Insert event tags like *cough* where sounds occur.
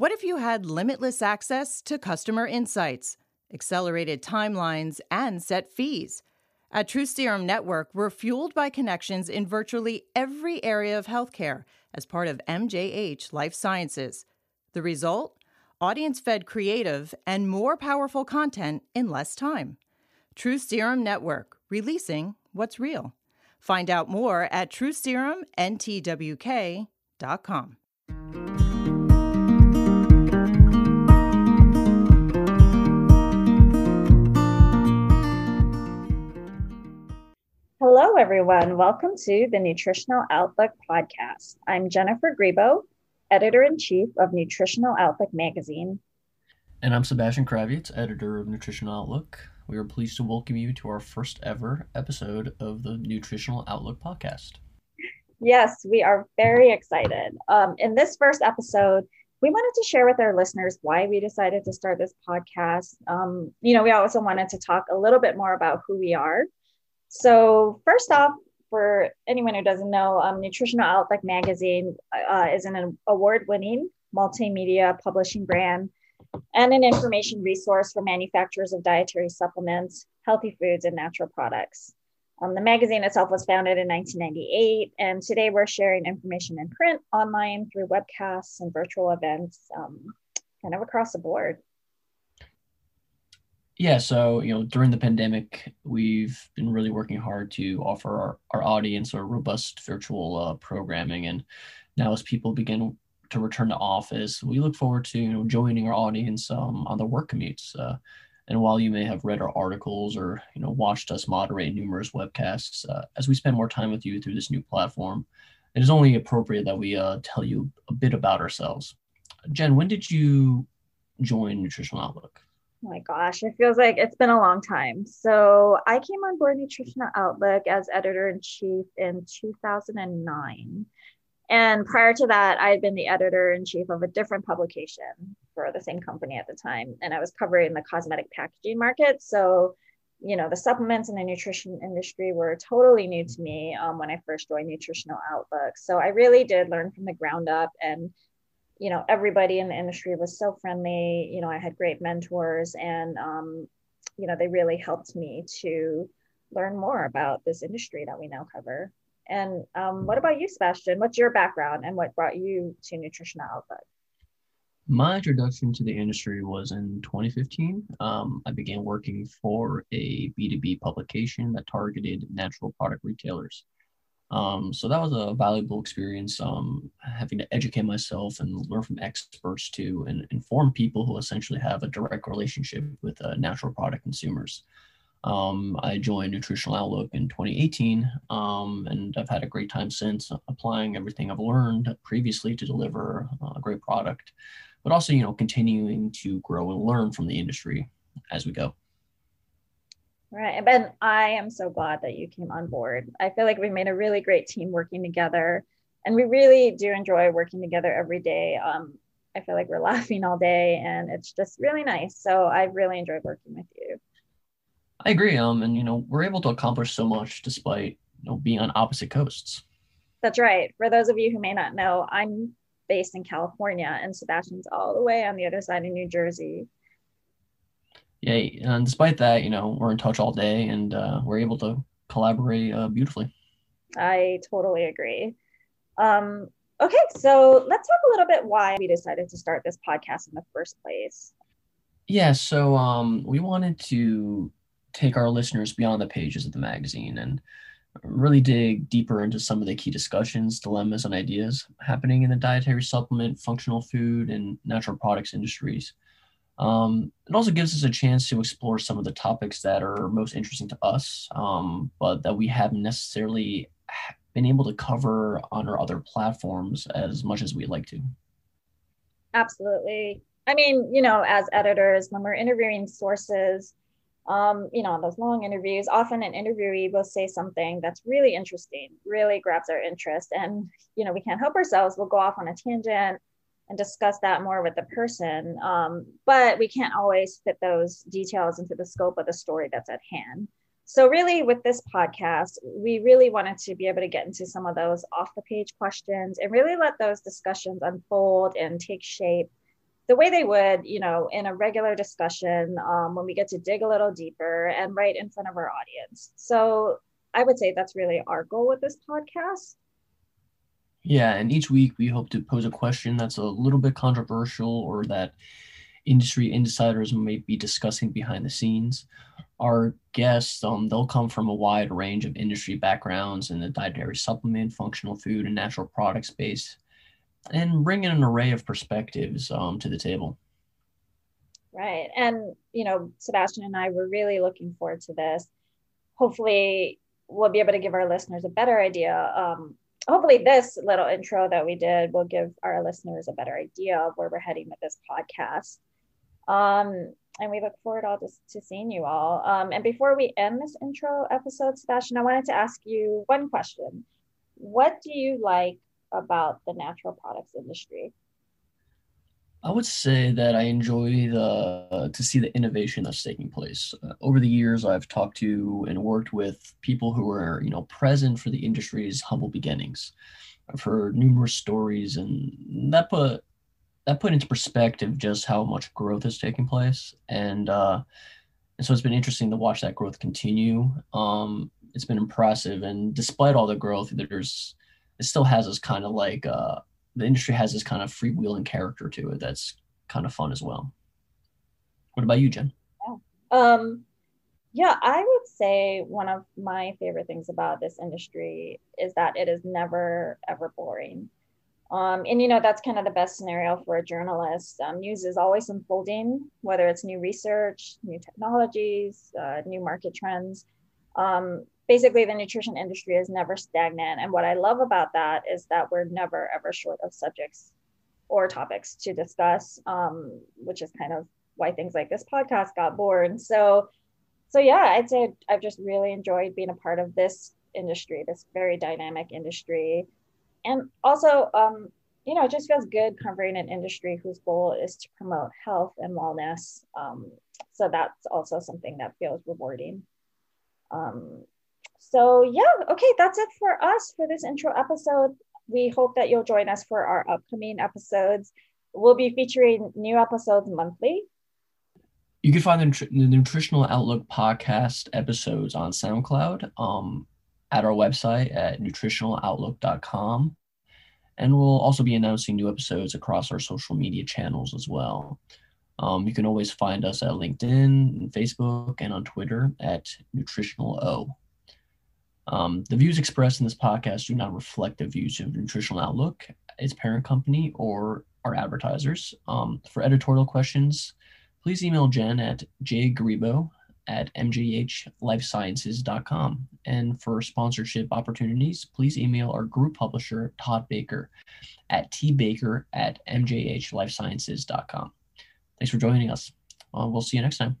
What if you had limitless access to customer insights, accelerated timelines, and set fees? At True Serum Network, we're fueled by connections in virtually every area of healthcare as part of MJH Life Sciences. The result? Audience fed creative and more powerful content in less time. True Serum Network, releasing what's real. Find out more at trueserumntwk.com. Hello, everyone. Welcome to the Nutritional Outlook podcast. I'm Jennifer Grebow, editor in chief of Nutritional Outlook magazine. And I'm Sebastian Krawiec, editor of Nutritional Outlook. We are pleased to welcome you to our first ever episode of the Nutritional Outlook podcast. Yes, we are very excited. Um, in this first episode, we wanted to share with our listeners why we decided to start this podcast. Um, you know, we also wanted to talk a little bit more about who we are. So, first off, for anyone who doesn't know, um, Nutritional Outlook magazine uh, is an award winning multimedia publishing brand and an information resource for manufacturers of dietary supplements, healthy foods, and natural products. Um, the magazine itself was founded in 1998, and today we're sharing information in print, online, through webcasts and virtual events, um, kind of across the board. Yeah, so you know, during the pandemic, we've been really working hard to offer our, our audience a robust virtual uh, programming, and now as people begin to return to office. We look forward to you know joining our audience um, on the work commutes. Uh, and while you may have read our articles or you know watched us moderate numerous webcasts, uh, as we spend more time with you through this new platform, it is only appropriate that we uh, tell you a bit about ourselves. Jen, when did you join Nutritional Outlook? Oh my gosh, it feels like it's been a long time. So I came on board Nutritional Outlook as editor in chief in 2009. And prior to that, I had been the editor in chief of a different publication for the same company at the time. And I was covering the cosmetic packaging market. So, you know, the supplements and the nutrition industry were totally new to me um, when I first joined Nutritional Outlook. So I really did learn from the ground up. And, you know, everybody in the industry was so friendly. You know, I had great mentors and, um, you know, they really helped me to learn more about this industry that we now cover. And um, what about you, Sebastian? What's your background and what brought you to Nutritional Outlook? My introduction to the industry was in 2015. Um, I began working for a B2B publication that targeted natural product retailers. Um, so that was a valuable experience, um, having to educate myself and learn from experts to and inform people who essentially have a direct relationship with uh, natural product consumers. Um, I joined Nutritional Outlook in 2018, um, and I've had a great time since applying everything I've learned previously to deliver a great product, but also, you know, continuing to grow and learn from the industry as we go. Right. And Ben, I am so glad that you came on board. I feel like we made a really great team working together, and we really do enjoy working together every day. Um, I feel like we're *laughs* laughing all day, and it's just really nice. So I really enjoyed working with you. I agree. Um, and you know, we're able to accomplish so much despite you know being on opposite coasts. That's right. For those of you who may not know, I'm based in California, and Sebastian's all the way on the other side of New Jersey. Yeah, and despite that, you know, we're in touch all day, and uh, we're able to collaborate uh, beautifully. I totally agree. Um, okay, so let's talk a little bit why we decided to start this podcast in the first place. Yeah, so um, we wanted to take our listeners beyond the pages of the magazine and really dig deeper into some of the key discussions, dilemmas, and ideas happening in the dietary supplement, functional food, and natural products industries. Um, it also gives us a chance to explore some of the topics that are most interesting to us, um, but that we haven't necessarily been able to cover on our other platforms as much as we'd like to. Absolutely. I mean, you know, as editors, when we're interviewing sources, um, you know, those long interviews, often an interviewee will say something that's really interesting, really grabs our interest. And, you know, we can't help ourselves. We'll go off on a tangent and discuss that more with the person. Um, but we can't always fit those details into the scope of the story that's at hand. So, really, with this podcast, we really wanted to be able to get into some of those off the page questions and really let those discussions unfold and take shape the way they would, you know, in a regular discussion um, when we get to dig a little deeper and right in front of our audience. So I would say that's really our goal with this podcast. Yeah, and each week we hope to pose a question that's a little bit controversial or that industry insiders may be discussing behind the scenes. Our guests, um, they'll come from a wide range of industry backgrounds in the dietary supplement, functional food, and natural product space, and bring in an array of perspectives um, to the table. Right. And, you know, Sebastian and I were really looking forward to this. Hopefully, we'll be able to give our listeners a better idea. Um, hopefully, this little intro that we did will give our listeners a better idea of where we're heading with this podcast. Um, and we look forward all to, to seeing you all. Um, and before we end this intro episode, Sebastian, I wanted to ask you one question. What do you like about the natural products industry? I would say that I enjoy the uh, to see the innovation that's taking place. Uh, over the years, I've talked to and worked with people who are you know present for the industry's humble beginnings. I've heard numerous stories, and that put that put into perspective just how much growth is taking place, and uh, and so it's been interesting to watch that growth continue. Um, it's been impressive, and despite all the growth, there's it still has this kind of like uh, the industry has this kind of freewheeling character to it that's kind of fun as well. What about you, Jen? Yeah. Um, yeah, I would say one of my favorite things about this industry is that it is never ever boring. Um, and you know that's kind of the best scenario for a journalist. Um, news is always unfolding, whether it's new research, new technologies, uh, new market trends. Um, basically the nutrition industry is never stagnant. And what I love about that is that we're never ever short of subjects or topics to discuss, um, which is kind of why things like this podcast got born. So, so yeah, I'd say I've just really enjoyed being a part of this industry, this very dynamic industry, and also, um, you know, it just feels good covering an industry whose goal is to promote health and wellness. Um, so that's also something that feels rewarding. Um, so yeah, okay, that's it for us for this intro episode. We hope that you'll join us for our upcoming episodes. We'll be featuring new episodes monthly. You can find the, the Nutritional Outlook podcast episodes on SoundCloud um, at our website at nutritionaloutlook.com. And we'll also be announcing new episodes across our social media channels as well. Um, you can always find us at LinkedIn, and Facebook, and on Twitter at Nutritional O. Um, the views expressed in this podcast do not reflect the views of Nutritional Outlook, its parent company, or our advertisers. Um, for editorial questions, please email Jen at jgrebow at mjhlifesciences.com. And for sponsorship opportunities, please email our group publisher, Todd Baker, at tbaker at mjhlifesciences.com. Thanks for joining us. Uh, we'll see you next time.